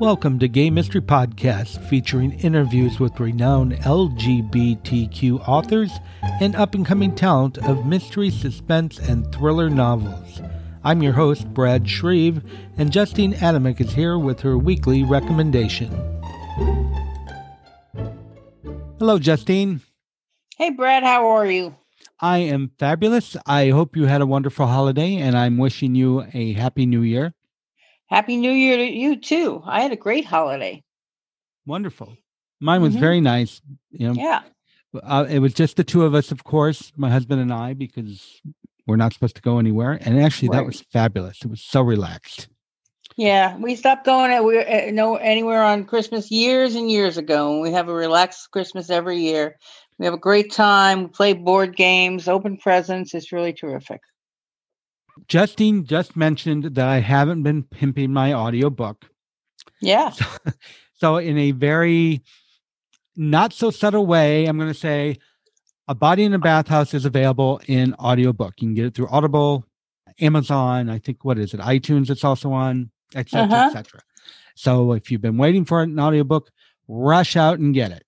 Welcome to Gay Mystery Podcast, featuring interviews with renowned LGBTQ authors and up and coming talent of mystery, suspense, and thriller novels. I'm your host, Brad Shreve, and Justine Adamek is here with her weekly recommendation. Hello, Justine. Hey, Brad, how are you? I am fabulous. I hope you had a wonderful holiday, and I'm wishing you a happy new year. Happy New Year to you too. I had a great holiday. Wonderful. Mine was mm-hmm. very nice. You know, yeah. Uh, it was just the two of us, of course, my husband and I, because we're not supposed to go anywhere. And actually, right. that was fabulous. It was so relaxed. Yeah, we stopped going at we uh, no anywhere on Christmas years and years ago. And we have a relaxed Christmas every year. We have a great time. We play board games, open presents. It's really terrific. Justine just mentioned that I haven't been pimping my audiobook. Yeah. So, so in a very not so subtle way, I'm going to say A Body in a Bathhouse is available in audiobook. You can get it through Audible, Amazon, I think what is it? iTunes it's also on, etc., uh-huh. etc. So if you've been waiting for an audiobook, rush out and get it.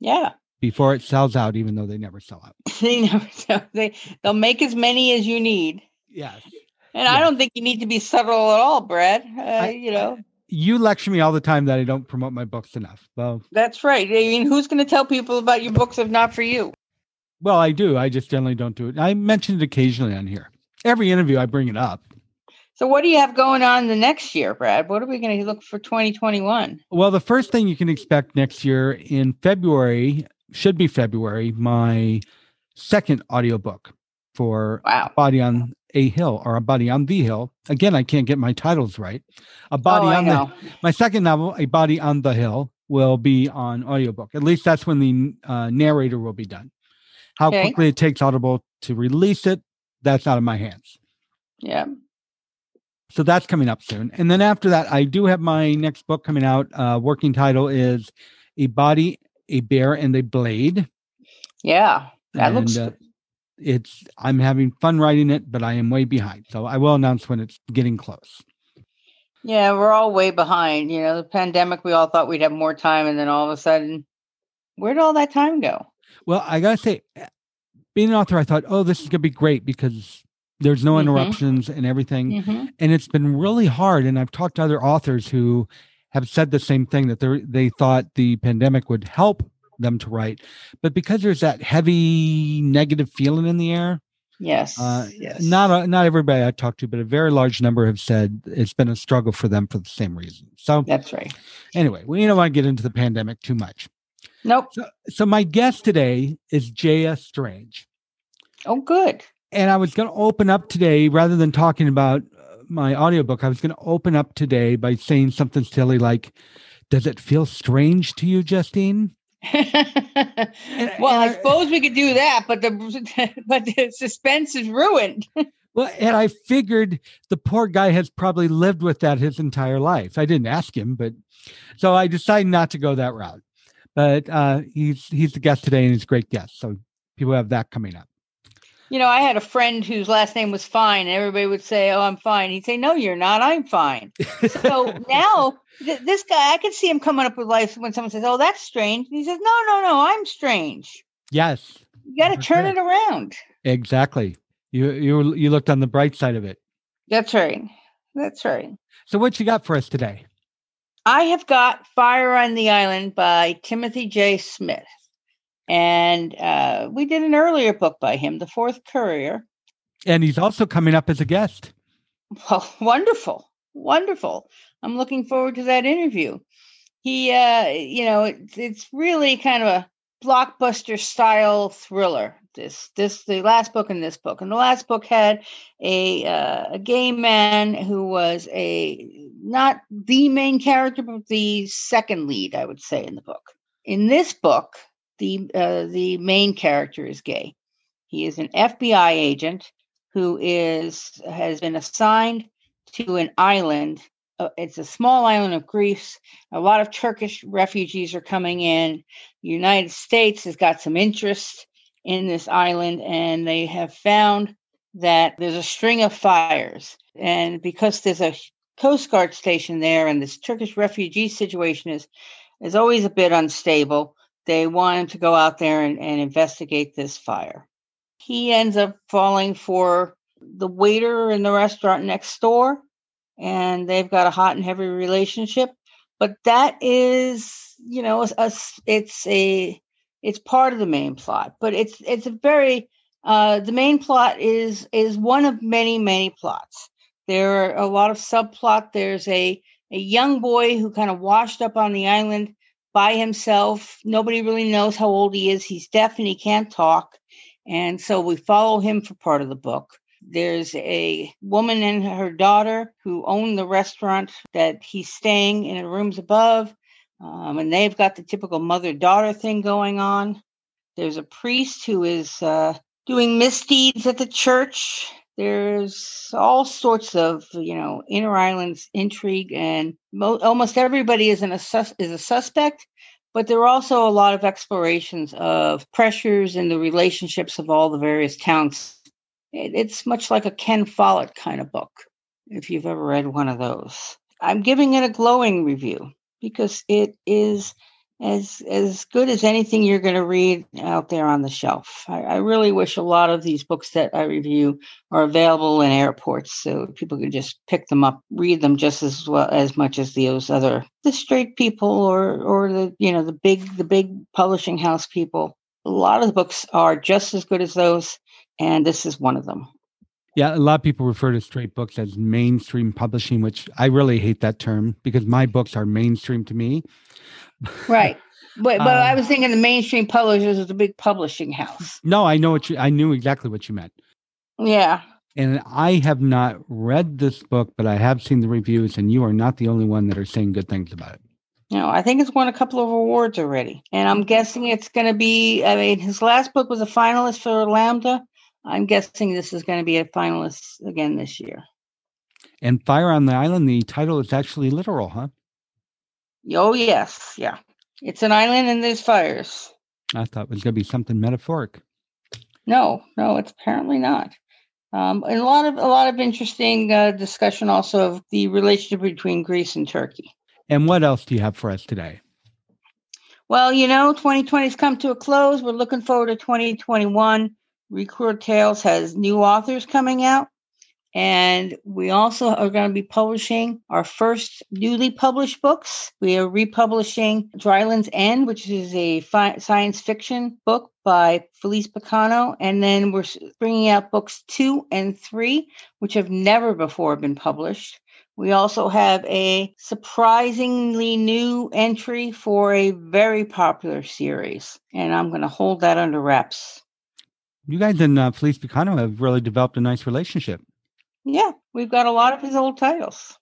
Yeah. Before it sells out, even though they never sell out. they never sell. They they'll make as many as you need. Yes. And I don't think you need to be subtle at all, Brad. Uh, I, you know. You lecture me all the time that I don't promote my books enough. Well, that's right. I mean, who's going to tell people about your books if not for you? Well, I do. I just generally don't do it. I mention it occasionally on here. Every interview, I bring it up. So, what do you have going on the next year, Brad? What are we going to look for 2021? Well, the first thing you can expect next year in February should be February. My second audiobook for wow. Body on a hill or a body on the hill. Again, I can't get my titles right. A body oh, on the my second novel, A Body on the Hill, will be on audiobook. At least that's when the uh, narrator will be done. How okay. quickly it takes Audible to release it, that's out of my hands. Yeah. So that's coming up soon. And then after that, I do have my next book coming out. Uh, working title is A Body, a Bear, and a Blade. Yeah. That and, looks uh, it's I'm having fun writing it, but I am way behind. So I will announce when it's getting close. Yeah, we're all way behind. You know, the pandemic, we all thought we'd have more time, and then all of a sudden, where'd all that time go? Well, I gotta say, being an author, I thought, oh, this is gonna be great because there's no mm-hmm. interruptions mm-hmm. and everything, mm-hmm. and it's been really hard. And I've talked to other authors who have said the same thing that they they thought the pandemic would help them to write. But because there's that heavy negative feeling in the air, yes, uh, yes. not a, not everybody I talked to, but a very large number have said it's been a struggle for them for the same reason. So that's right. Anyway, we don't want to get into the pandemic too much. Nope. So, so my guest today is J.S. Strange. Oh, good. And I was going to open up today rather than talking about uh, my audiobook, I was going to open up today by saying something silly like, Does it feel strange to you, Justine? well, I suppose we could do that, but the but the suspense is ruined. well, and I figured the poor guy has probably lived with that his entire life. I didn't ask him, but so I decided not to go that route. But uh, he's he's the guest today, and he's a great guest. So people have that coming up. You know, I had a friend whose last name was Fine, and everybody would say, "Oh, I'm fine." He'd say, "No, you're not. I'm fine." so now th- this guy, I can see him coming up with life when someone says, "Oh, that's strange," and he says, "No, no, no, I'm strange." Yes, you got to turn it around. Exactly. You you you looked on the bright side of it. That's right. That's right. So, what you got for us today? I have got Fire on the Island by Timothy J. Smith. And uh, we did an earlier book by him, The Fourth Courier. And he's also coming up as a guest. Well, wonderful. Wonderful. I'm looking forward to that interview. He, uh, you know, it, it's really kind of a blockbuster style thriller. This, this, the last book in this book, and the last book had a uh, a gay man who was a not the main character, but the second lead, I would say, in the book. In this book, the uh, the main character is gay. He is an FBI agent who is has been assigned to an island. Uh, it's a small island of Greece. A lot of Turkish refugees are coming in. The United States has got some interest in this island, and they have found that there's a string of fires. And because there's a Coast Guard station there, and this Turkish refugee situation is is always a bit unstable. They want him to go out there and, and investigate this fire. He ends up falling for the waiter in the restaurant next door, and they've got a hot and heavy relationship. But that is, you know, a, a, it's a it's part of the main plot, but it's it's a very uh, the main plot is is one of many many plots. There are a lot of subplot. There's a a young boy who kind of washed up on the island by himself. Nobody really knows how old he is. He's deaf and he can't talk. And so we follow him for part of the book. There's a woman and her daughter who own the restaurant that he's staying in the rooms above. Um, and they've got the typical mother daughter thing going on. There's a priest who is uh, doing misdeeds at the church. There's all sorts of, you know, inner islands intrigue, and mo- almost everybody is, a sus- is a suspect. But there are also a lot of explorations of pressures and the relationships of all the various towns. It, it's much like a Ken Follett kind of book, if you've ever read one of those. I'm giving it a glowing review because it is as as good as anything you're going to read out there on the shelf. I, I, really wish a lot of these books that I review are available in airports so people can just pick them up, read them just as well as much as those other the straight people or or the you know the big the big publishing house people. A lot of the books are just as good as those, and this is one of them. Yeah, a lot of people refer to straight books as mainstream publishing, which I really hate that term because my books are mainstream to me. Right. But, but um, I was thinking the mainstream publishers is a big publishing house. No, I know what you I knew exactly what you meant. Yeah. And I have not read this book, but I have seen the reviews, and you are not the only one that are saying good things about it. No, I think it's won a couple of awards already. And I'm guessing it's going to be, I mean, his last book was a finalist for Lambda. I'm guessing this is going to be a finalist again this year. And Fire on the Island, the title is actually literal, huh? Oh, yes. Yeah. It's an island and there's fires. I thought it was going to be something metaphoric. No, no, it's apparently not. Um, and a lot of a lot of interesting uh, discussion also of the relationship between Greece and Turkey. And what else do you have for us today? Well, you know, 2020's come to a close. We're looking forward to 2021. Record Tales has new authors coming out. And we also are going to be publishing our first newly published books. We are republishing Dryland's End, which is a fi- science fiction book by Felice Picano. And then we're bringing out books two and three, which have never before been published. We also have a surprisingly new entry for a very popular series, and I'm going to hold that under wraps. You guys and uh, Felice Picano have really developed a nice relationship. Yeah, we've got a lot of his old titles.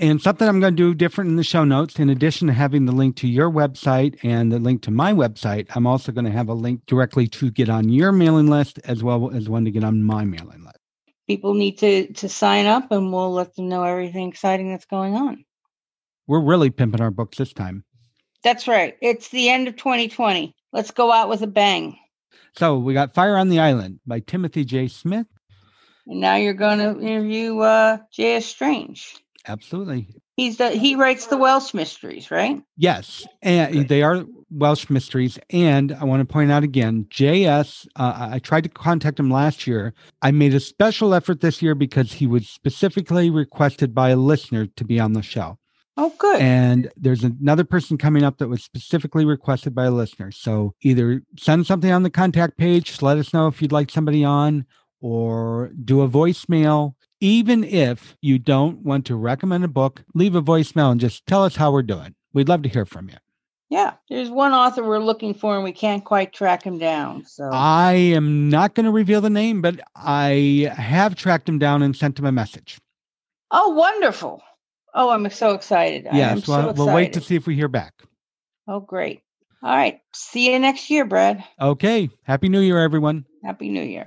And something I'm going to do different in the show notes, in addition to having the link to your website and the link to my website, I'm also going to have a link directly to get on your mailing list as well as one to get on my mailing list. People need to to sign up and we'll let them know everything exciting that's going on. We're really pimping our books this time. That's right. It's the end of 2020. Let's go out with a bang. So we got Fire on the Island by Timothy J. Smith and now you're going to interview uh, J.S. Strange. Absolutely. He's the he writes the Welsh mysteries, right? Yes, and they are Welsh mysteries. And I want to point out again, JS. Uh, I tried to contact him last year. I made a special effort this year because he was specifically requested by a listener to be on the show. Oh, good. And there's another person coming up that was specifically requested by a listener. So either send something on the contact page, let us know if you'd like somebody on, or do a voicemail. Even if you don't want to recommend a book, leave a voicemail and just tell us how we're doing. We'd love to hear from you. Yeah, there's one author we're looking for and we can't quite track him down. So I am not going to reveal the name, but I have tracked him down and sent him a message. Oh, wonderful. Oh, I'm so excited. Yes, well, so we'll wait to see if we hear back. Oh, great. All right. See you next year, Brad. Okay. Happy New Year, everyone. Happy New Year.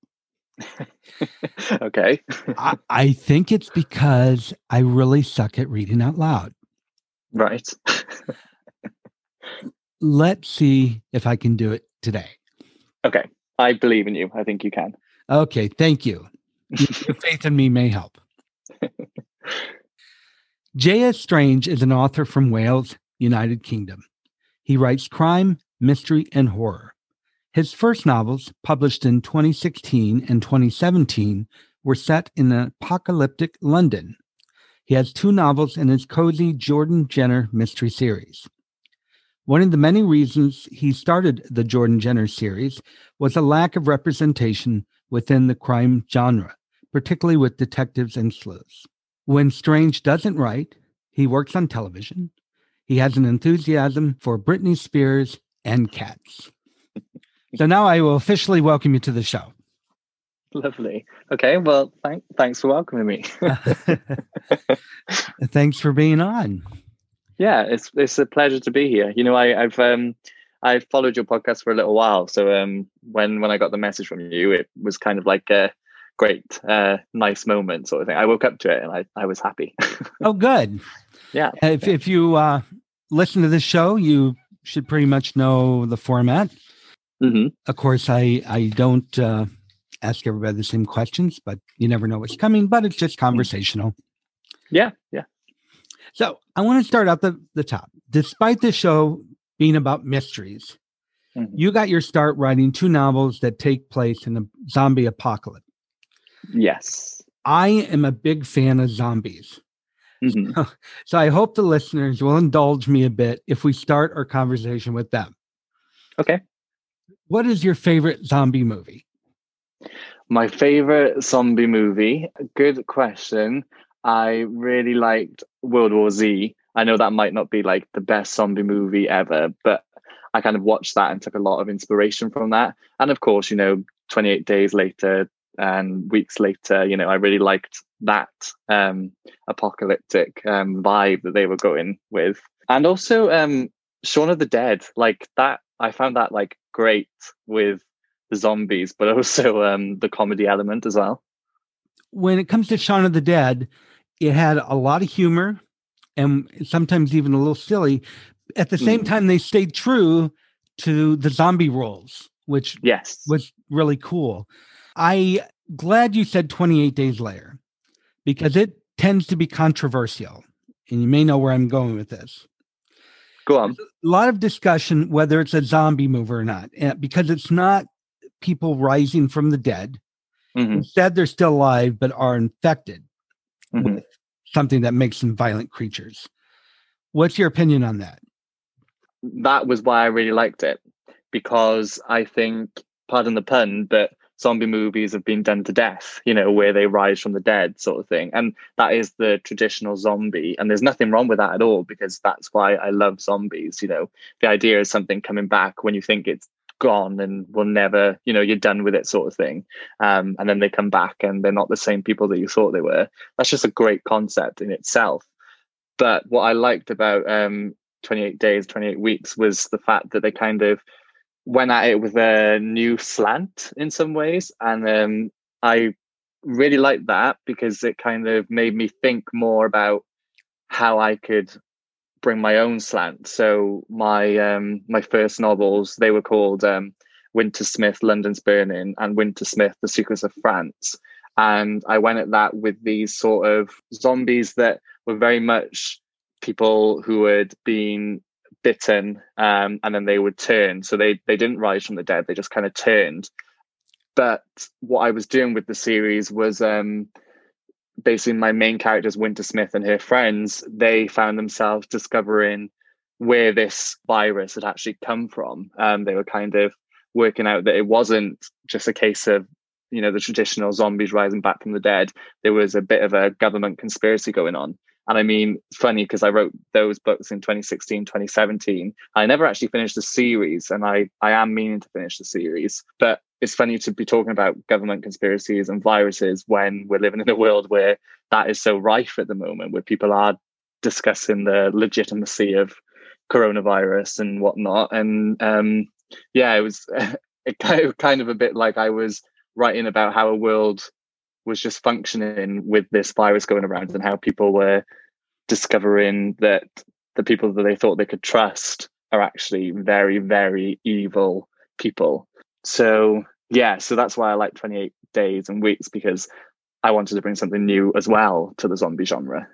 okay. I, I, think it's because I really suck at reading out loud. Right. Let's see if I can do it today. Okay. I believe in you. I think you can. Okay. Thank you. Your faith in me may help. J.S. Strange is an author from Wales, United Kingdom. He writes crime, mystery, and horror. His first novels, published in 2016 and 2017, were set in an apocalyptic London. He has two novels in his cozy Jordan Jenner mystery series. One of the many reasons he started the Jordan Jenner series was a lack of representation within the crime genre, particularly with detectives and sleuths. When Strange doesn't write, he works on television. He has an enthusiasm for Britney Spears and cats. So now I will officially welcome you to the show. Lovely. Okay. Well, thank, thanks for welcoming me. thanks for being on. Yeah, it's it's a pleasure to be here. You know, I, I've um I've followed your podcast for a little while. So um when when I got the message from you, it was kind of like a great, uh, nice moment sort of thing. I woke up to it and I, I was happy. oh, good. Yeah. If, if you uh, listen to this show, you should pretty much know the format. Mm-hmm. Of course, I, I don't uh, ask everybody the same questions, but you never know what's coming, but it's just conversational. Yeah. Yeah. So I want to start out the, the top. Despite the show being about mysteries, mm-hmm. you got your start writing two novels that take place in a zombie apocalypse. Yes. I am a big fan of zombies. Mm-hmm. So, I hope the listeners will indulge me a bit if we start our conversation with them. Okay. What is your favorite zombie movie? My favorite zombie movie? Good question. I really liked World War Z. I know that might not be like the best zombie movie ever, but I kind of watched that and took a lot of inspiration from that. And of course, you know, 28 days later, and weeks later, you know, I really liked that um, apocalyptic um, vibe that they were going with, and also um, Shaun of the Dead, like that. I found that like great with the zombies, but also um, the comedy element as well. When it comes to Shaun of the Dead, it had a lot of humor and sometimes even a little silly. At the same mm. time, they stayed true to the zombie roles, which yes was really cool. I glad you said 28 days later because it tends to be controversial. And you may know where I'm going with this. Go on. a lot of discussion whether it's a zombie movie or not, because it's not people rising from the dead. Mm-hmm. Instead, they're still alive but are infected mm-hmm. with something that makes them violent creatures. What's your opinion on that? That was why I really liked it because I think, pardon the pun, but zombie movies have been done to death, you know, where they rise from the dead, sort of thing. And that is the traditional zombie. And there's nothing wrong with that at all because that's why I love zombies. You know, the idea is something coming back when you think it's gone and will never, you know, you're done with it, sort of thing. Um, and then they come back and they're not the same people that you thought they were. That's just a great concept in itself. But what I liked about um, 28 Days, 28 Weeks was the fact that they kind of went at it with a new slant in some ways. And um, I really liked that because it kind of made me think more about how I could bring my own slant. So my um, my first novels they were called um, Wintersmith, London's Burning, and Winter Smith, The Secrets of France. And I went at that with these sort of zombies that were very much people who had been bitten um, and then they would turn. So they they didn't rise from the dead; they just kind of turned. But what I was doing with the series was um, basically my main characters, Winter Smith and her friends. They found themselves discovering where this virus had actually come from. Um, they were kind of working out that it wasn't just a case of you know the traditional zombies rising back from the dead. There was a bit of a government conspiracy going on. And I mean, funny because I wrote those books in 2016, 2017. I never actually finished the series, and I, I am meaning to finish the series. But it's funny to be talking about government conspiracies and viruses when we're living in a world where that is so rife at the moment, where people are discussing the legitimacy of coronavirus and whatnot. And um, yeah, it was it kind of a bit like I was writing about how a world was just functioning with this virus going around and how people were discovering that the people that they thought they could trust are actually very, very evil people. So yeah, so that's why I like 28 days and weeks because I wanted to bring something new as well to the zombie genre.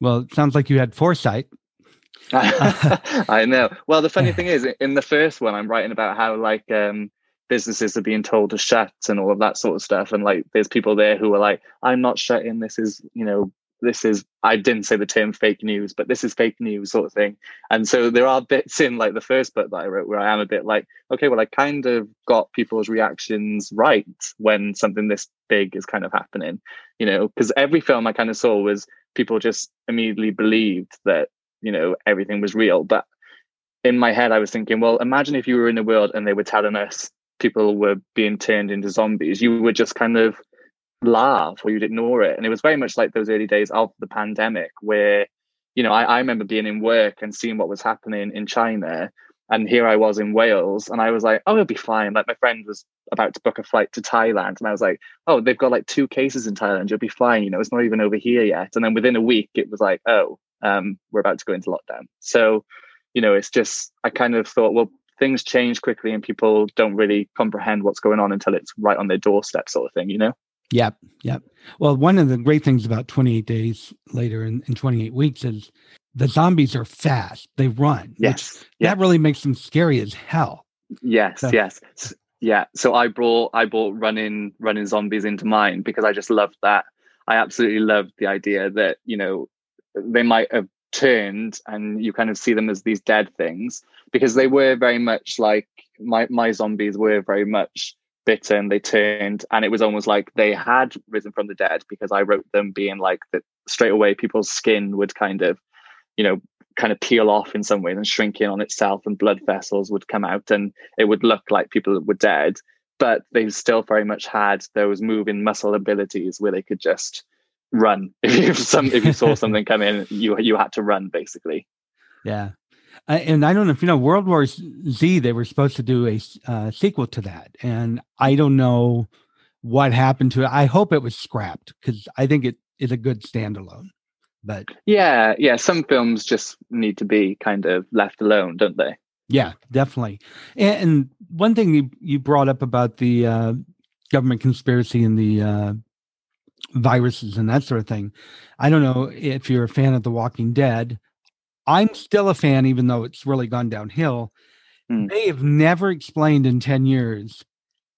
Well, it sounds like you had foresight. I know. Well, the funny thing is, in the first one, I'm writing about how like um, businesses are being told to shut and all of that sort of stuff, and like there's people there who are like, "I'm not shutting. This is you know this is i didn't say the term fake news but this is fake news sort of thing. And so there are bits in like the first book that i wrote where i am a bit like okay well i kind of got people's reactions right when something this big is kind of happening you know because every film i kind of saw was people just immediately believed that you know everything was real. But in my head i was thinking well imagine if you were in the world and they were telling us people were being turned into zombies. You would just kind of laugh or you'd ignore it. And it was very much like those early days of the pandemic where, you know, I, I remember being in work and seeing what was happening in China. And here I was in Wales and I was like, oh, it'll be fine. Like my friend was about to book a flight to Thailand. And I was like, oh, they've got like two cases in Thailand. You'll be fine. You know, it's not even over here yet. And then within a week, it was like, oh, um, we're about to go into lockdown. So, you know, it's just, I kind of thought, well, things change quickly and people don't really comprehend what's going on until it's right on their doorstep, sort of thing, you know? Yep. Yep. Well, one of the great things about 28 days later and, 28 weeks is the zombies are fast. They run. Yes. yes. That really makes them scary as hell. Yes. So, yes. Yeah. So I brought I brought running running zombies into mine because I just loved that. I absolutely loved the idea that, you know, they might have turned and you kind of see them as these dead things because they were very much like my my zombies were very much bitten, they turned, and it was almost like they had risen from the dead because I wrote them being like that straight away people's skin would kind of, you know, kind of peel off in some way and shrink in on itself, and blood vessels would come out, and it would look like people were dead. But they still very much had those moving muscle abilities where they could just run. If some if you saw something come in, you you had to run basically. Yeah, and I don't know if you know World War Z. They were supposed to do a uh, sequel to that, and I don't know what happened to it. I hope it was scrapped because I think it is a good standalone. But yeah, yeah, some films just need to be kind of left alone, don't they? Yeah, definitely. And, and one thing you, you brought up about the uh, government conspiracy and the uh, viruses and that sort of thing. I don't know if you're a fan of The Walking Dead. I'm still a fan, even though it's really gone downhill. Mm. They have never explained in 10 years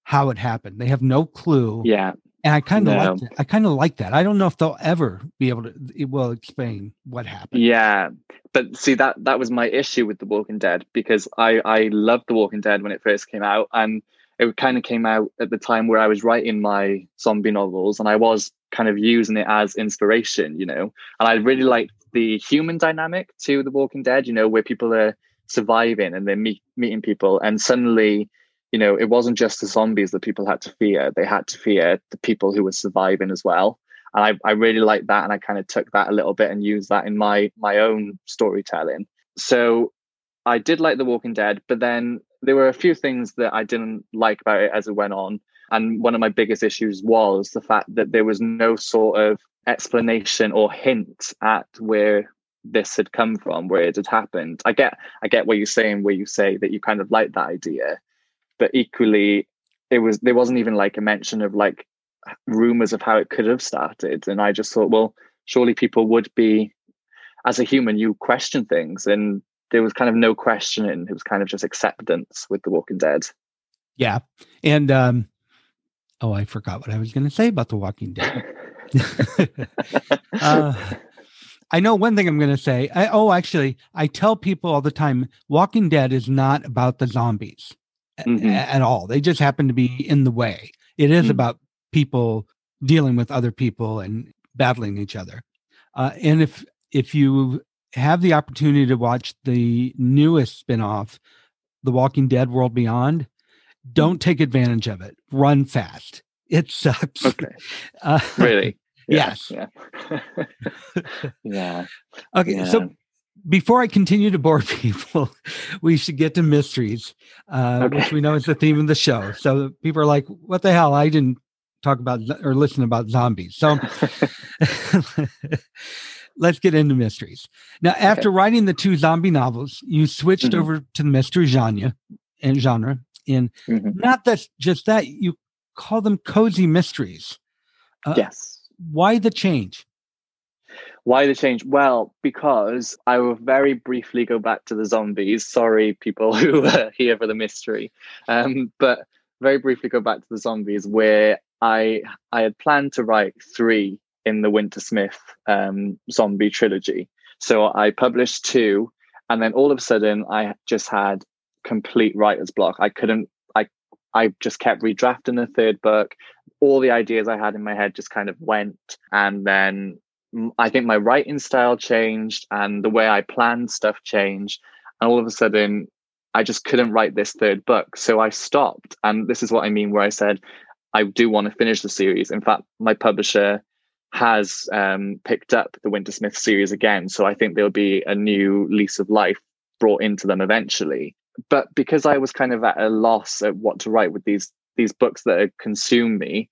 how it happened. They have no clue. Yeah. And I kind of no. like I kind of like that. I don't know if they'll ever be able to it will explain what happened. Yeah. But see that that was my issue with The Walking Dead because I I loved The Walking Dead when it first came out and it kind of came out at the time where I was writing my zombie novels and I was kind of using it as inspiration, you know. And I really liked the human dynamic to The Walking Dead, you know, where people are surviving and they're meet, meeting people, and suddenly, you know, it wasn't just the zombies that people had to fear; they had to fear the people who were surviving as well. And I, I really liked that, and I kind of took that a little bit and used that in my my own storytelling. So I did like The Walking Dead, but then there were a few things that I didn't like about it as it went on. And one of my biggest issues was the fact that there was no sort of explanation or hint at where this had come from, where it had happened. I get I get what you're saying, where you say that you kind of like that idea, but equally it was there wasn't even like a mention of like rumors of how it could have started. And I just thought, well, surely people would be as a human, you question things and there was kind of no questioning. It was kind of just acceptance with The Walking Dead. Yeah. And um oh I forgot what I was gonna say about The Walking Dead. uh, I know one thing I'm going to say. I, oh, actually, I tell people all the time Walking Dead is not about the zombies mm-hmm. a, at all. They just happen to be in the way. It is mm-hmm. about people dealing with other people and battling each other. Uh, and if if you have the opportunity to watch the newest spinoff, The Walking Dead World Beyond, don't take advantage of it. Run fast. It sucks. Okay. Uh, really? Yes. Yeah. yeah. Okay. Yeah. So before I continue to bore people, we should get to mysteries, uh, Okay. which we know is the theme of the show. So people are like, "What the hell? I didn't talk about or listen about zombies." So let's get into mysteries. Now, after writing the two zombie novels, you switched Mhm. over to the mystery genre and genre. And Mhm. not that just that you call them cozy mysteries. Uh, yes. Why the change? Why the change? Well, because I will very briefly go back to the zombies. Sorry, people who are here for the mystery. Um, but very briefly go back to the zombies, where I I had planned to write three in the Wintersmith um, zombie trilogy. So I published two, and then all of a sudden I just had complete writer's block. I couldn't. I just kept redrafting the third book. All the ideas I had in my head just kind of went, and then I think my writing style changed and the way I planned stuff changed. And all of a sudden, I just couldn't write this third book. So I stopped. And this is what I mean, where I said, I do want to finish the series. In fact, my publisher has um, picked up the Wintersmith series again. So I think there'll be a new lease of life brought into them eventually. But because I was kind of at a loss at what to write with these these books that consume me,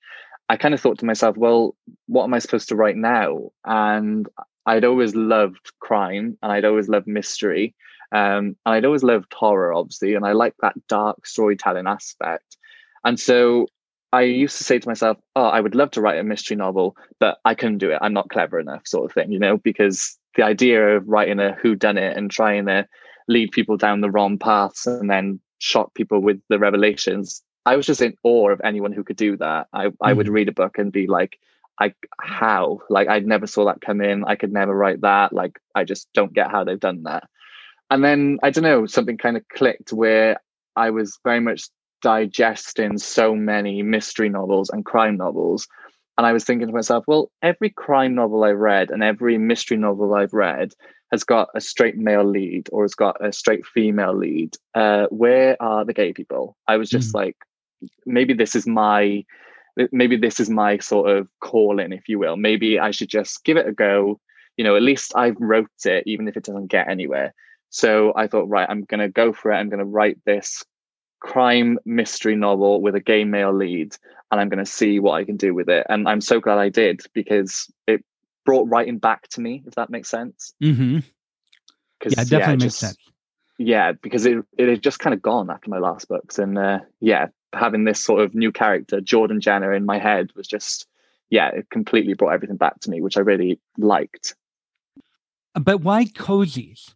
I kind of thought to myself, well, what am I supposed to write now? And I'd always loved crime and I'd always loved mystery. Um, and I'd always loved horror, obviously, and I like that dark storytelling aspect. And so I used to say to myself, oh, I would love to write a mystery novel, but I couldn't do it. I'm not clever enough, sort of thing, you know, because the idea of writing a who done it and trying to lead people down the wrong paths and then shock people with the revelations. I was just in awe of anyone who could do that. I, I would mm. read a book and be like, I how? Like I never saw that come in. I could never write that. Like I just don't get how they've done that. And then I don't know, something kind of clicked where I was very much digesting so many mystery novels and crime novels. And I was thinking to myself, well, every crime novel I've read and every mystery novel I've read has got a straight male lead or has got a straight female lead. Uh, where are the gay people? I was just like, maybe this is my maybe this is my sort of calling, if you will. Maybe I should just give it a go. You know, at least I've wrote it, even if it doesn't get anywhere. So I thought, right, I'm going to go for it. I'm going to write this crime mystery novel with a gay male lead, and I'm going to see what I can do with it. And I'm so glad I did because it brought writing back to me, if that makes sense. Mm-hmm. Yeah, it definitely makes just- sense. Yeah, because it it had just kind of gone after my last books, and uh, yeah, having this sort of new character, Jordan Jenner, in my head was just yeah, it completely brought everything back to me, which I really liked. But why cozies?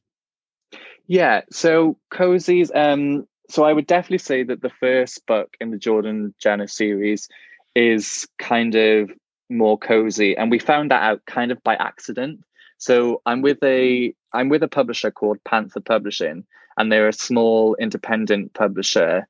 Yeah, so cozies. Um, so I would definitely say that the first book in the Jordan Jenner series is kind of more cozy, and we found that out kind of by accident. So I'm with a I'm with a publisher called Panther Publishing, and they're a small independent publisher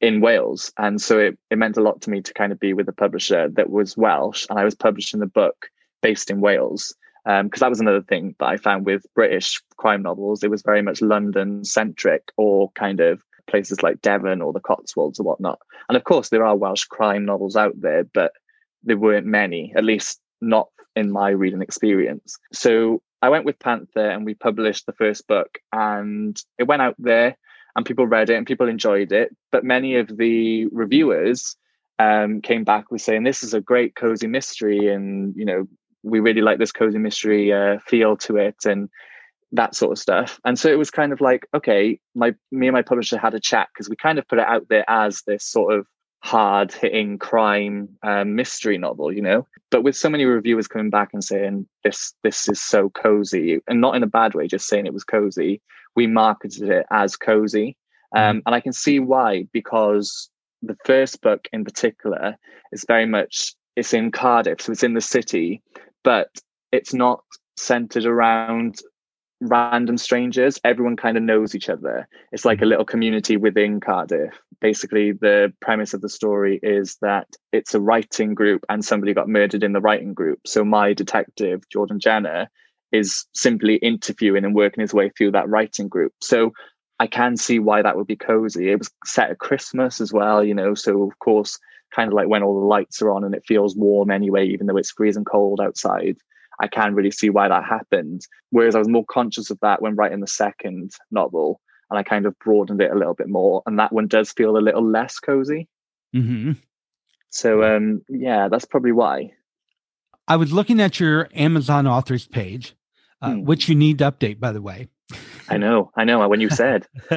in Wales. And so it, it meant a lot to me to kind of be with a publisher that was Welsh, and I was publishing the book based in Wales. Because um, that was another thing that I found with British crime novels. It was very much London centric or kind of places like Devon or the Cotswolds or whatnot. And of course, there are Welsh crime novels out there, but there weren't many, at least not in my reading experience. So I went with Panther and we published the first book and it went out there and people read it and people enjoyed it. But many of the reviewers um, came back with saying, this is a great cozy mystery and, you know, we really like this cozy mystery uh, feel to it and that sort of stuff. And so it was kind of like, okay, my me and my publisher had a chat because we kind of put it out there as this sort of hard hitting crime um, mystery novel, you know. But with so many reviewers coming back and saying this this is so cozy, and not in a bad way, just saying it was cozy, we marketed it as cozy, um, and I can see why because the first book in particular is very much it's in Cardiff, so it's in the city, but it's not centered around random strangers. Everyone kind of knows each other. It's like a mm-hmm. little community within Cardiff. Basically, the premise of the story is that it's a writing group and somebody got murdered in the writing group. So my detective, Jordan Jenner, is simply interviewing and working his way through that writing group. So I can see why that would be cozy. It was set at Christmas as well, you know, so of course kind of like when all the lights are on and it feels warm anyway, even though it's freezing cold outside. I can't really see why that happened. Whereas I was more conscious of that when writing the second novel, and I kind of broadened it a little bit more. And that one does feel a little less cozy. Mm-hmm. So um, yeah, that's probably why. I was looking at your Amazon authors page, uh, hmm. which you need to update, by the way. I know, I know. When you said,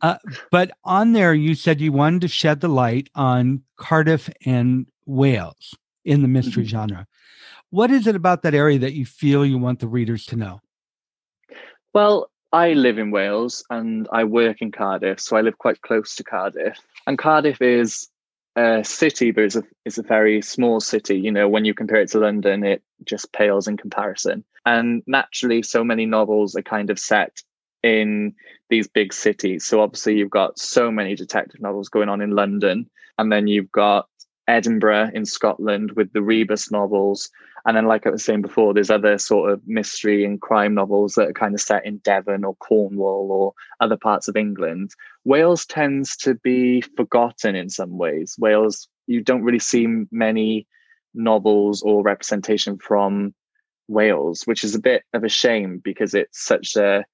uh, but on there, you said you wanted to shed the light on Cardiff and Wales in the mystery mm-hmm. genre. What is it about that area that you feel you want the readers to know? Well, I live in Wales and I work in Cardiff, so I live quite close to Cardiff. And Cardiff is a city, but it's a it's a very small city. You know, when you compare it to London, it just pales in comparison. And naturally, so many novels are kind of set in these big cities. So obviously, you've got so many detective novels going on in London, and then you've got Edinburgh in Scotland with the Rebus novels. And then, like I was saying before, there's other sort of mystery and crime novels that are kind of set in Devon or Cornwall or other parts of England. Wales tends to be forgotten in some ways. Wales, you don't really see many novels or representation from Wales, which is a bit of a shame because it's such a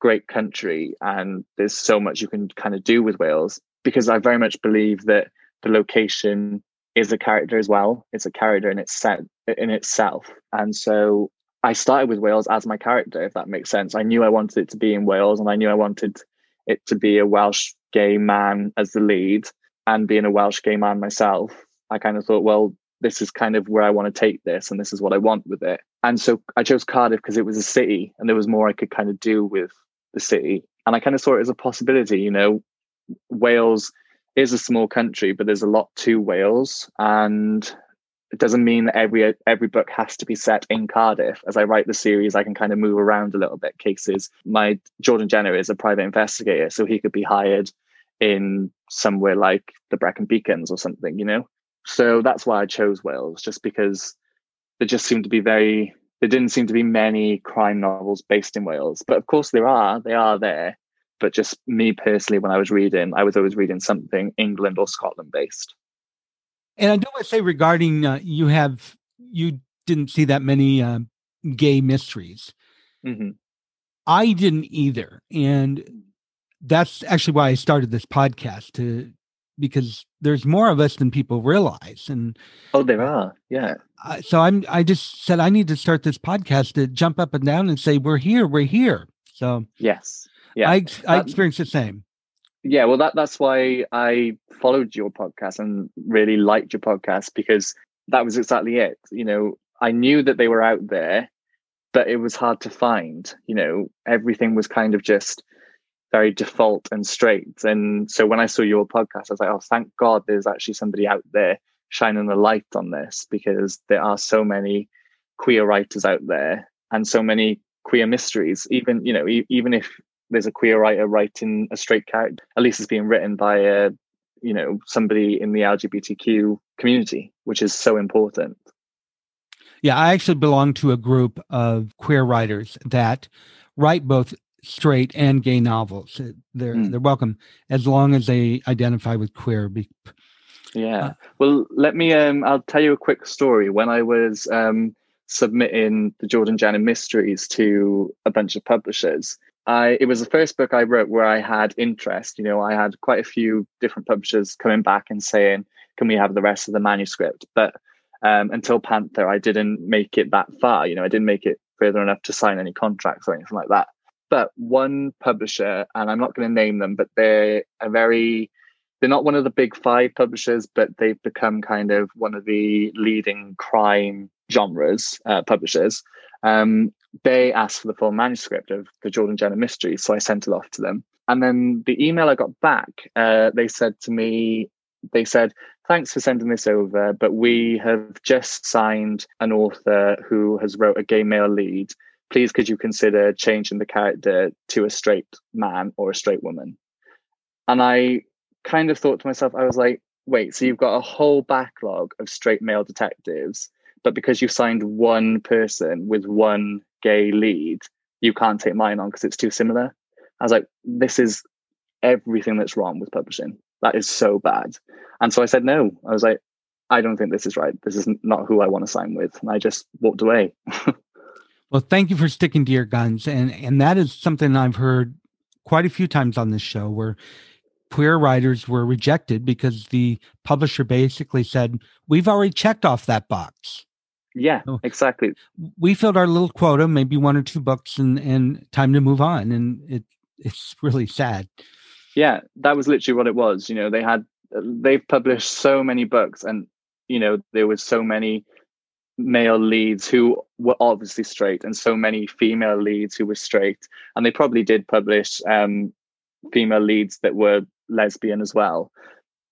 great country and there's so much you can kind of do with Wales. Because I very much believe that the location is a character as well. It's a character in its set in itself. And so I started with Wales as my character, if that makes sense. I knew I wanted it to be in Wales and I knew I wanted it to be a Welsh gay man as the lead and being a Welsh gay man myself. I kind of thought, well, this is kind of where I want to take this and this is what I want with it. And so I chose Cardiff because it was a city and there was more I could kind of do with the city. And I kind of saw it as a possibility, you know, Wales is a small country, but there's a lot to Wales, and it doesn't mean that every every book has to be set in Cardiff. As I write the series, I can kind of move around a little bit. Cases. My Jordan Jenner is a private investigator, so he could be hired in somewhere like the Brecon Beacons or something, you know. So that's why I chose Wales, just because there just seemed to be very there didn't seem to be many crime novels based in Wales, but of course there are. They are there but just me personally, when I was reading, I was always reading something England or Scotland based. And I do want to say regarding uh, you have you didn't see that many uh, gay mysteries. Mm-hmm. I didn't either, and that's actually why I started this podcast to because there's more of us than people realize. And oh, there are, yeah. Uh, so I'm I just said I need to start this podcast to jump up and down and say we're here, we're here. So yes, yeah, I I experienced the same. Yeah, well, that that's why I followed your podcast and really liked your podcast because that was exactly it. You know, I knew that they were out there, but it was hard to find. You know, everything was kind of just very default and straight. And so when I saw your podcast, I was like, oh, thank God there's actually somebody out there shining a light on this because there are so many queer writers out there and so many queer mysteries. Even, you know, e- even if there's a queer writer writing a straight character. At least it's being written by a you know somebody in the LGBTQ community, which is so important. Yeah, I actually belong to a group of queer writers that write both straight and gay novels. They're mm. they're welcome as long as they identify with queer. Yeah. Uh, well, let me. Um, I'll tell you a quick story. When I was um, submitting the Jordan Jenner mysteries to a bunch of publishers, I it was the first book I wrote where I had interest. You know, I had quite a few different publishers coming back and saying, "Can we have the rest of the manuscript?" But um, until Panther, I didn't make it that far. You know, I didn't make it further enough to sign any contracts or anything like that. But one publisher, and I'm not going to name them, but they're a very they're not one of the big five publishers, but they've become kind of one of the leading crime genres uh, publishers. Um, they asked for the full manuscript of the Jordan Jenner mystery, so I sent it off to them. And then the email I got back, uh, they said to me, they said, thanks for sending this over, but we have just signed an author who has wrote a gay male lead. Please could you consider changing the character to a straight man or a straight woman? And I kind of thought to myself, I was like, wait, so you've got a whole backlog of straight male detectives, but because you signed one person with one gay lead, you can't take mine on because it's too similar. I was like, this is everything that's wrong with publishing. That is so bad. And so I said no. I was like, I don't think this is right. This is not who I want to sign with. And I just walked away. well, thank you for sticking to your guns. And and that is something I've heard quite a few times on this show where queer writers were rejected because the publisher basically said, We've already checked off that box. Yeah, exactly. We filled our little quota, maybe one or two books, and and time to move on. And it it's really sad. Yeah, that was literally what it was. You know, they had they've published so many books, and you know there was so many male leads who were obviously straight and so many female leads who were straight and they probably did publish um, female leads that were lesbian as well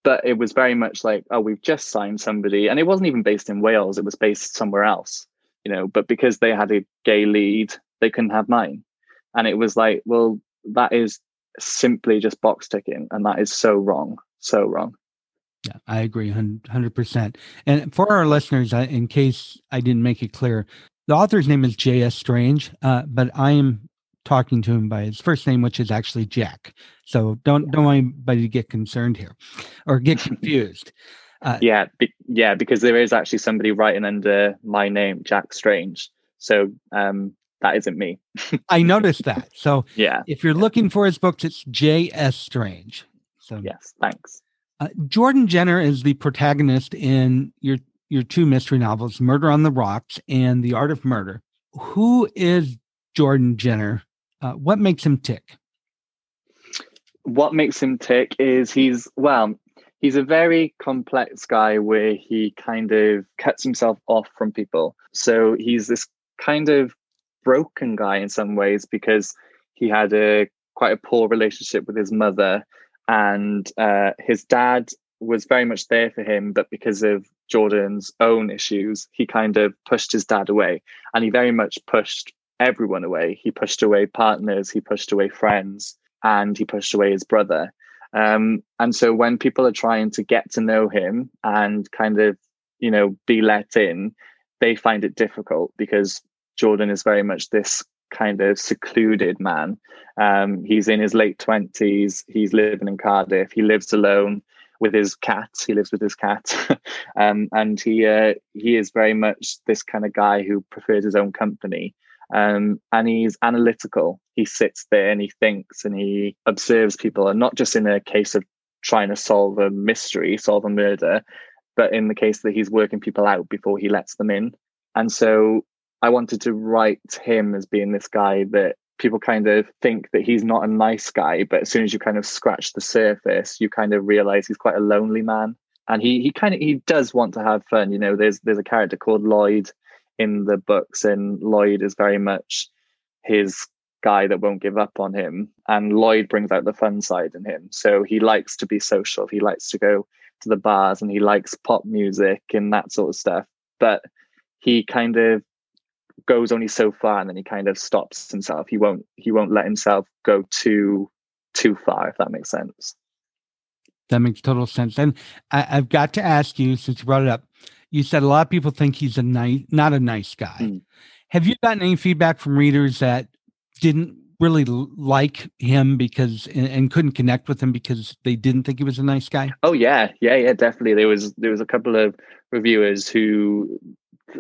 but it was very much like oh we've just signed somebody and it wasn't even based in wales it was based somewhere else you know but because they had a gay lead they couldn't have mine and it was like well that is simply just box ticking and that is so wrong so wrong yeah, I agree 100%. And for our listeners, in case I didn't make it clear, the author's name is J.S. Strange, uh, but I am talking to him by his first name, which is actually Jack. So don't don't want anybody to get concerned here or get confused. Uh, yeah, be, yeah, because there is actually somebody writing under my name, Jack Strange. So um, that isn't me. I noticed that. So yeah, if you're looking for his books, it's J. S. Strange. So yes, thanks. Uh, Jordan Jenner is the protagonist in your your two mystery novels, Murder on the Rocks and The Art of Murder. Who is Jordan Jenner? Uh, what makes him tick? What makes him tick is he's well, he's a very complex guy where he kind of cuts himself off from people. So he's this kind of broken guy in some ways because he had a quite a poor relationship with his mother and uh, his dad was very much there for him, but because of Jordan's own issues, he kind of pushed his dad away, and he very much pushed everyone away. He pushed away partners, he pushed away friends, and he pushed away his brother. Um, and so when people are trying to get to know him and kind of, you know, be let in, they find it difficult because Jordan is very much this kind of secluded man. Um, he's in his late 20s. He's living in Cardiff. He lives alone with his cat. He lives with his cat. um, and he, uh, he is very much this kind of guy who prefers his own company. Um, and he's analytical. He sits there and he thinks and he observes people, and not just in a case of trying to solve a mystery, solve a murder, but in the case that he's working people out before he lets them in. And so I wanted to write him as being this guy that people kind of think that he's not a nice guy, but as soon as you kind of scratch the surface, you kind of realize he's quite a lonely man. And he he kind of he does want to have fun. You know, there's there's a character called Lloyd in the books, and Lloyd is very much his guy that won't give up on him. And Lloyd brings out the fun side in him. So he likes to be social. He likes to go to the bars and he likes pop music and that sort of stuff. But he kind of goes only so far and then he kind of stops himself he won't he won't let himself go too too far if that makes sense that makes total sense and I, have got to ask you since you brought it up you said a lot of people think he's a nice not a nice guy mm. have you gotten any feedback from readers that didn't really like him because and, and, couldn't connect with him because they didn't think he was a nice guy oh yeah yeah yeah definitely there was there was a couple of reviewers who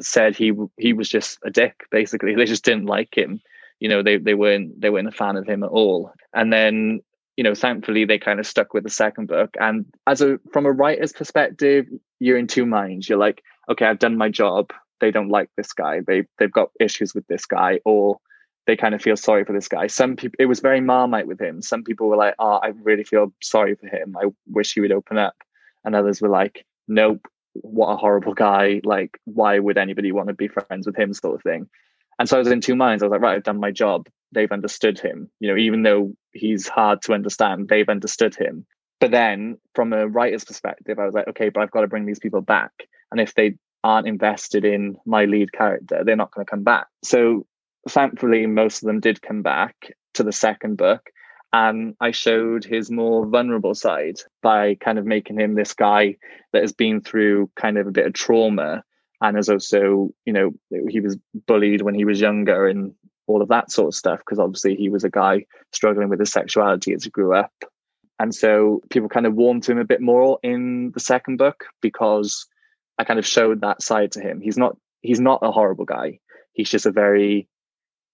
said he he was just a dick. Basically, they just didn't like him. You know, they they weren't they weren't a fan of him at all. And then you know, thankfully, they kind of stuck with the second book. And as a from a writer's perspective, you're in two minds. You're like, okay, I've done my job. They don't like this guy. They they've got issues with this guy, or they kind of feel sorry for this guy. Some people, it was very marmite with him. Some people were like, "Oh, I really feel sorry for him. I wish he would open up," and others were like, "Nope, what a horrible guy. Like, why would anybody want to be friends with him, sort of thing. And so I was in two minds. I was like, right, I've done my job. They've understood him. You know, even though he's hard to understand, they've understood him. But then from a writer's perspective, I was like, okay, but I've got to bring these people back. And if they aren't invested in my lead character, they're not going to come back. So thankfully, most of them did come back to the second book and I showed his more vulnerable side by kind of making him this guy that has been through kind of a bit of trauma and has also, you know, he was bullied when he was younger and all of that sort of stuff because obviously he was a guy struggling with his sexuality as he grew up. And so people kind of warmed to him a bit more in the second book because I kind of showed that side to him. He's not he's not a horrible guy. He's just a very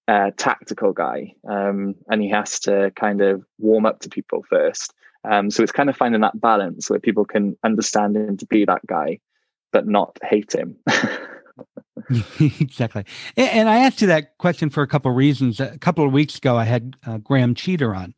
uh, tactical guy, um, and he has to kind of warm up to people first. Um, so it's kind of finding that balance where people can understand him to be that guy, but not hate him. exactly. And I asked you that question for a couple of reasons. A couple of weeks ago, I had uh, Graham Cheater on,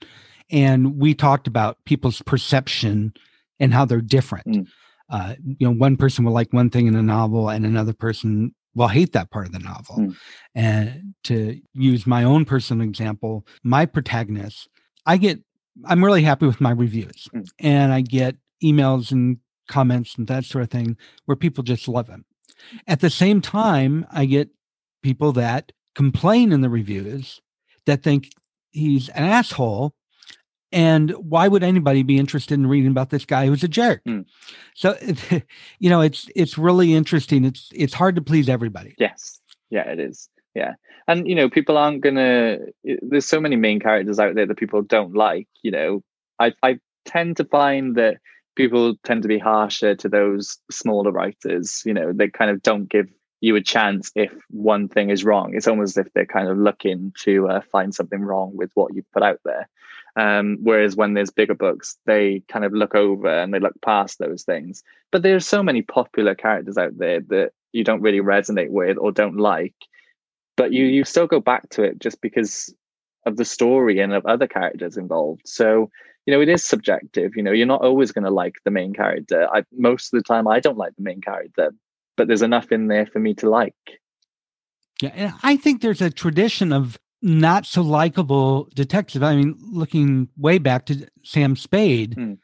and we talked about people's perception and how they're different. Mm. Uh, you know, one person will like one thing in a novel, and another person will hate that part of the novel. Mm. And to use my own personal example, my protagonist, I get, I'm really happy with my reviews, mm. and I get emails and comments and that sort of thing where people just love him. At the same time, I get people that complain in the reviews that think he's an asshole. And why would anybody be interested in reading about this guy who's a jerk? Mm. So, you know, it's it's really interesting. It's it's hard to please everybody. Yes, yeah, it is. Yeah, and you know, people aren't gonna. There's so many main characters out there that people don't like. You know, I I tend to find that people tend to be harsher to those smaller writers. You know, they kind of don't give you a chance if one thing is wrong. It's almost as if they're kind of looking to uh, find something wrong with what you put out there. Um, whereas when there's bigger books, they kind of look over and they look past those things. But there's so many popular characters out there that you don't really resonate with or don't like, but you you still go back to it just because of the story and of other characters involved. So you know, it is subjective. You know, you're not always going to like the main character. I most of the time I don't like the main character, but there's enough in there for me to like. Yeah, and I think there's a tradition of not so likable detective. I mean, looking way back to Sam Spade, mm.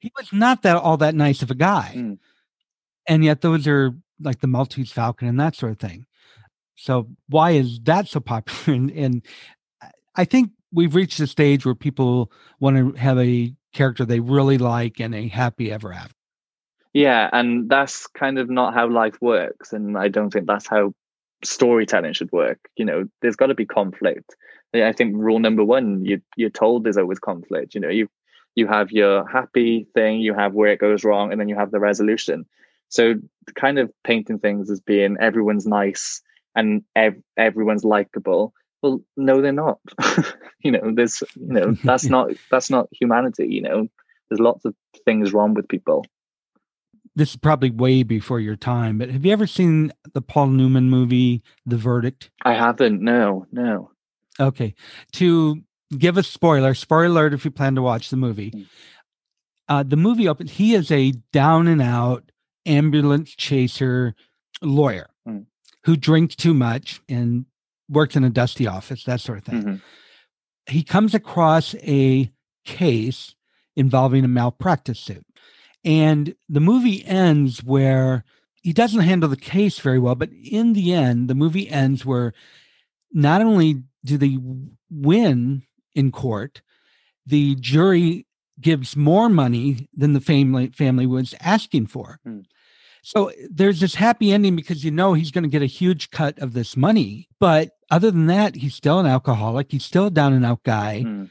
he was not that all that nice of a guy, mm. and yet those are like the Maltese Falcon and that sort of thing. So why is that so popular? And, and I think we've reached a stage where people want to have a character they really like and a happy ever after. Yeah, and that's kind of not how life works. And I don't think that's how storytelling should work. You know, there's got to be conflict. I think rule number one, you you're told there's always conflict. You know, you you have your happy thing, you have where it goes wrong, and then you have the resolution. So kind of painting things as being everyone's nice and ev- everyone's likable well no they're not. You know there's you know that's not that's not humanity you know. There's lots of things wrong with people. This is probably way before your time but have you ever seen the paul newman movie the verdict? I haven't no no. Okay to give a spoiler spoiler alert if you plan to watch the movie. Hmm. uh, the movie opens he is a down and out ambulance chaser lawyer mm. who drinks too much and worked in a dusty office, that sort of thing. Mm-hmm. He comes across a case involving a malpractice suit. And the movie ends where he doesn't handle the case very well, but in the end, the movie ends where not only do they win in court, the jury gives more money than the family family was asking for. Mm. So there's this happy ending because you know he's going to get a huge cut of this money. But other than that, he's still an alcoholic. He's still a down and out guy. Mm.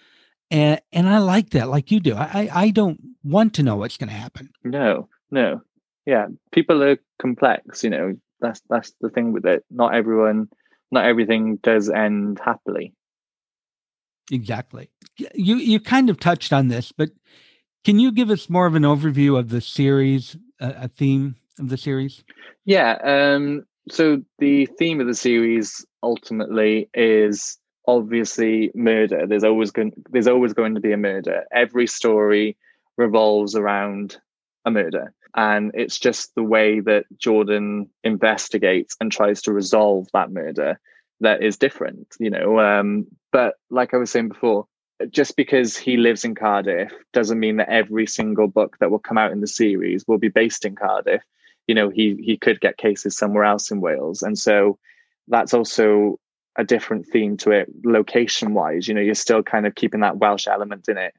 And and I like that, like you do. I I don't want to know what's going to happen. No, no, yeah. People are complex. You know, that's that's the thing with it. Not everyone, not everything does end happily. Exactly. You you kind of touched on this, but can you give us more of an overview of the series, uh, a theme? of the series? Yeah. Um, so the theme of the series ultimately is obviously murder. There's always going there's always going to be a murder. Every story revolves around a murder. And it's just the way that Jordan investigates and tries to resolve that murder that is different, you know. Um, but like I was saying before, just because he lives in Cardiff doesn't mean that every single book that will come out in the series will be based in Cardiff you know he he could get cases somewhere else in Wales, and so that's also a different theme to it location wise. You know, you're still kind of keeping that Welsh element in it,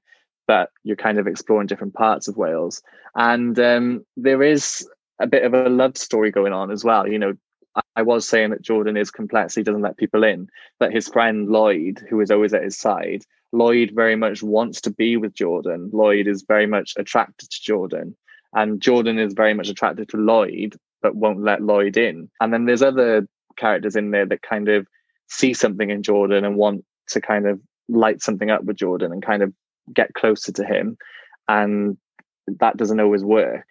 but you're kind of exploring different parts of Wales, and um, there is a bit of a love story going on as well. You know, I was saying that Jordan is complex; he doesn't let people in, but his friend Lloyd, who is always at his side, Lloyd very much wants to be with Jordan. Lloyd is very much attracted to Jordan. And Jordan is very much attracted to Lloyd, but won't let Lloyd in. And then there's other characters in there that kind of see something in Jordan and want to kind of light something up with Jordan and kind of get closer to him. And that doesn't always work.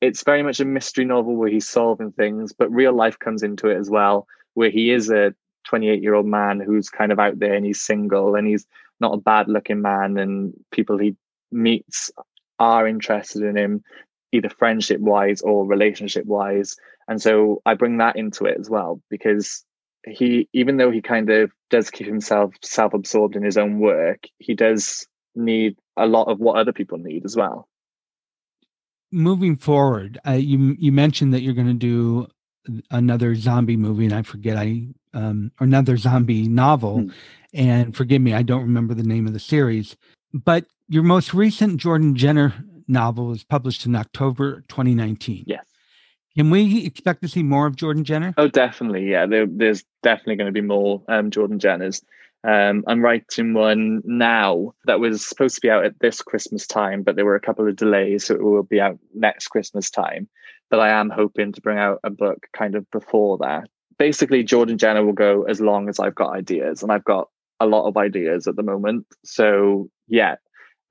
It's very much a mystery novel where he's solving things, but real life comes into it as well, where he is a 28 year old man who's kind of out there and he's single and he's not a bad looking man and people he meets are interested in him either friendship wise or relationship wise and so i bring that into it as well because he even though he kind of does keep himself self-absorbed in his own work he does need a lot of what other people need as well. Moving forward uh, you you mentioned that you're going to do another zombie movie and i forget i um, or another zombie novel. Hmm. and forgive me i don't remember the name of the series. But your most recent jordan jenner novel was published in october 2019 yes can we expect to see more of Jordan Jenner? Oh, definitely. Yeah, there, there's definitely going to be more um, Jordan Jenners. Um, I'm writing one now that was supposed to be out at this Christmas time, but there were a couple of delays, so it will be out next Christmas time. But I am hoping to bring out a book kind of before that. Basically, Jordan Jenner will go as long as I've got ideas, and I've got a lot of ideas at the moment. So yeah,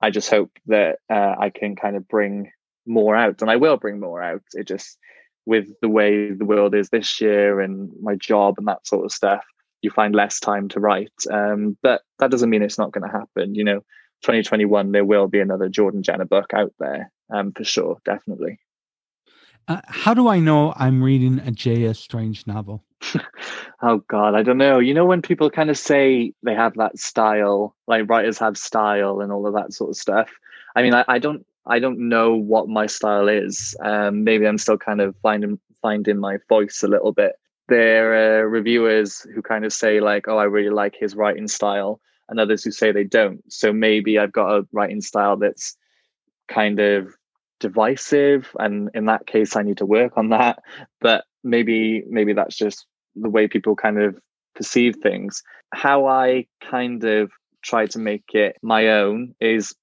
I just hope that uh, I can kind of bring more out, and I will bring more out. It just with the way the world is this year and my job and that sort of stuff, you find less time to write. Um, but that doesn't mean it's not going to happen. You know, 2021, there will be another Jordan Jenner book out there um, for sure, definitely. Uh, how do I know I'm reading a J.S. Strange novel? oh God, I don't know. You know when people kind of say they have that style, like writers have style and all of that sort of stuff. I mean, I, I don't I don't know what my style is. Um, maybe I'm still kind of finding finding my voice a little bit. There are reviewers who kind of say like, "Oh, I really like his writing style," and others who say they don't. So maybe I've got a writing style that's kind of divisive, and in that case, I need to work on that. But maybe maybe that's just the way people kind of perceive things. How I kind of try to make it my own is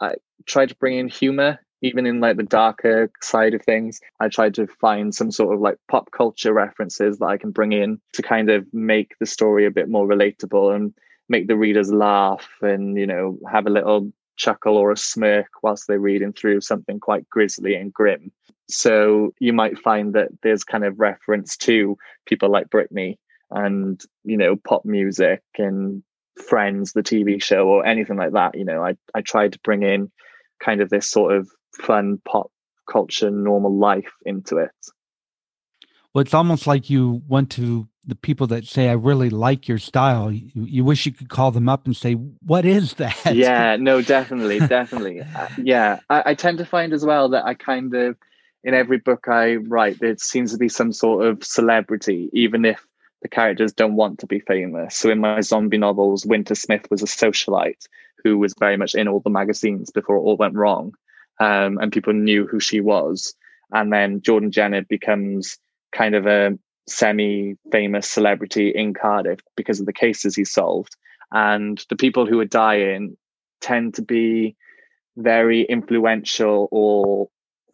I try to bring in humor even in like the darker side of things i try to find some sort of like pop culture references that i can bring in to kind of make the story a bit more relatable and make the readers laugh and you know have a little chuckle or a smirk whilst they're reading through something quite grisly and grim so you might find that there's kind of reference to people like britney and you know pop music and friends the tv show or anything like that you know i i tried to bring in kind of this sort of fun pop culture normal life into it. Well it's almost like you went to the people that say i really like your style. You, you wish you could call them up and say what is that? Yeah no definitely definitely. Uh, yeah I, I tend to find as well that i kind of in every book i write there seems to be some sort of celebrity even if the characters don't want to be famous. So in my zombie novels, Winter Smith was a socialite who was very much in all the magazines before it all went wrong. Um, and people knew who she was. And then Jordan Jenner becomes kind of a semi famous celebrity in Cardiff because of the cases he solved. And the people who are dying tend to be very influential or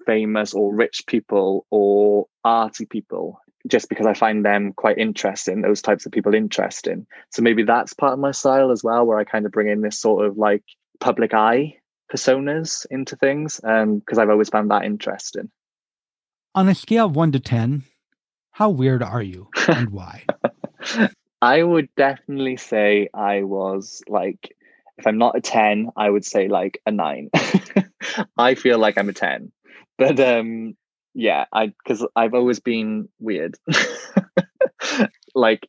famous or rich people or arty people just because I find them quite interesting, those types of people interesting. So maybe that's part of my style as well, where I kind of bring in this sort of like public eye personas into things, um, because I've always found that interesting. On a scale of one to ten, how weird are you and why? I would definitely say I was like, if I'm not a 10, I would say like a nine. I feel like I'm a 10. But um yeah, I because I've always been weird. like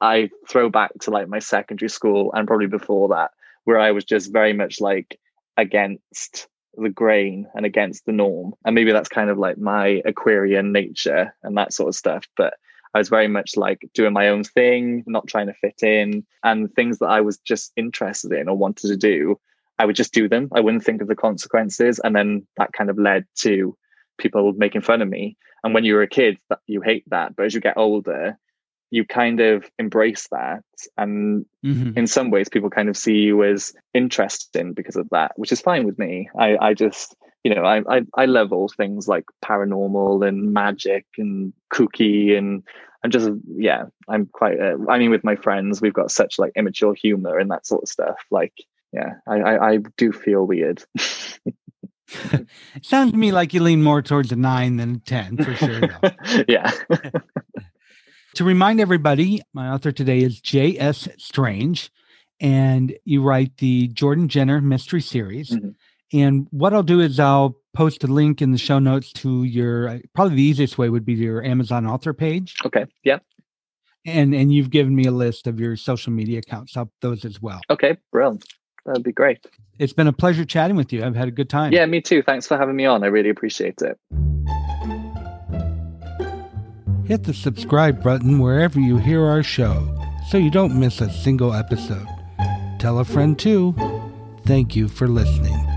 I throw back to like my secondary school and probably before that, where I was just very much like against the grain and against the norm. And maybe that's kind of like my Aquarian nature and that sort of stuff. But I was very much like doing my own thing, not trying to fit in, and things that I was just interested in or wanted to do. I would just do them. I wouldn't think of the consequences. And then that kind of led to people making fun of me. And when you were a kid, you hate that. But as you get older, you kind of embrace that and mm-hmm. in some ways people kind of see you as interesting because of that which is fine with me i i just you know i i, I love all things like paranormal and magic and kooky and i'm just yeah i'm quite uh, i mean with my friends we've got such like immature humor and that sort of stuff like yeah i i, I do feel weird Sounds to me like you lean more towards a nine than a 10 for sure. yeah. to remind everybody, my author today is J.S. Strange, and you write the Jordan Jenner mystery series. Mm-hmm. And what I'll do is I'll post a link in the show notes to your uh, probably the easiest way would be your Amazon author page. Okay. Yeah. And and you've given me a list of your social media accounts. I'll those as well. Okay, brilliant. That'd be great. It's been a pleasure chatting with you. I've had a good time. Yeah, me too. Thanks for having me on. I really appreciate it. Hit the subscribe button wherever you hear our show so you don't miss a single episode. Tell a friend too. Thank you for listening.